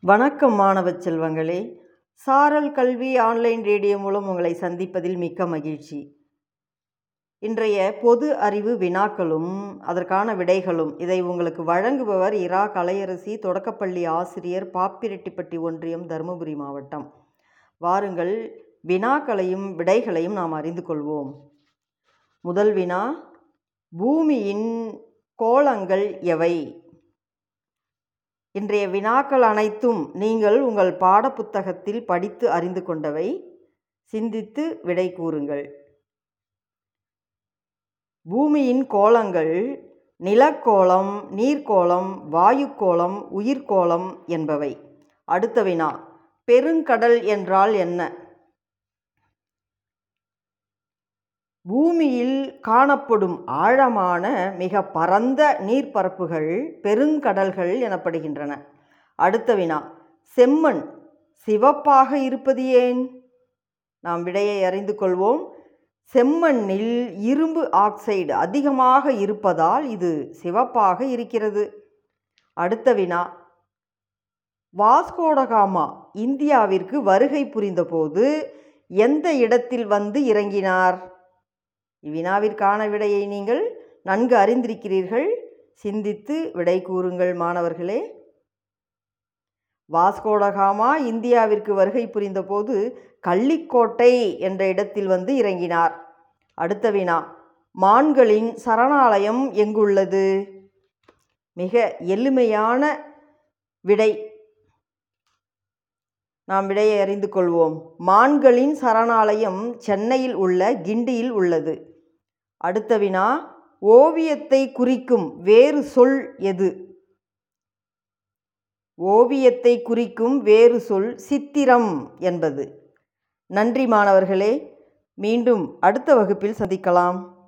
வணக்கம் மாணவ செல்வங்களே. சாரல் கல்வி ஆன்லைன் ரேடியோ மூலம் உங்களை சந்திப்பதில் மிக்க மகிழ்ச்சி. இன்றைய பொது அறிவு வினாக்களும் அதற்கான விடைகளும் இதை உங்களுக்கு வழங்குபவர் இரா கலையரசி தொடக்கப்பள்ளி ஆசிரியர் பாப்பிரெட்டிப்பட்டி ஒன்றியம் தருமபுரி மாவட்டம். வாருங்கள் வினாக்களையும் விடைகளையும் நாம் அறிந்து கொள்வோம். முதல் வினா பூமியின் கோளங்கள் எவை? இன்றைய வினாக்கள் அனைத்தும் நீங்கள் உங்கள் பாடப்புத்தகத்தில் படித்து அறிந்து கொண்டவை. சிந்தித்து விடை கூறுங்கள். பூமியின் கோலங்கள் நிலக்கோளம் நீர்க்கோளம் வாயுக்கோளம் உயிர்கோளம் என்பவை. அடுத்த வினா பெருங்கடல் என்றால் என்ன? பூமியில் காணப்படும் ஆழமான மிக பரந்த நீர்ப்பரப்புகள் பெருங்கடல்கள் எனப்படுகின்றன. அடுத்த வினா செம்மண் சிவப்பாக இருப்பது ஏன்? நாம் விடையை அறிந்து கொள்வோம். செம்மண்ணில் இரும்பு ஆக்சைடு அதிகமாக இருப்பதால் இது சிவப்பாக இருக்கிறது. அடுத்த வினா வாஸ்கோடகாமா இந்தியாவிற்கு வருகை புரிந்தபோது எந்த இடத்தில் வந்து இறங்கினார்? இவ்வினாவிற்கான விடையை நீங்கள் நன்கு அறிந்திருக்கிறீர்கள். சிந்தித்து விடை கூறுங்கள் மாணவர்களே. வாஸ்கோடகாமா இந்தியாவிற்கு வருகை புரிந்தபோது கள்ளிக்கோட்டை என்ற இடத்தில் வந்து இறங்கினார். அடுத்த வினா. மான்களின் சரணாலயம் எங்குள்ளது? மிக எளிமையான விடை. நாம் விடையை அறிந்து கொள்வோம். மான்களின் சரணாலயம் சென்னையில் உள்ள கிண்டியில் உள்ளது. அடுத்த வினா ஓவியத்தை குறிக்கும் வேறு சொல் எது? ஓவியத்தை குறிக்கும் வேறு சொல் சித்திரம் என்பது. நன்றி மாணவர்களே மீண்டும் அடுத்த வகுப்பில் சந்திக்கலாம்.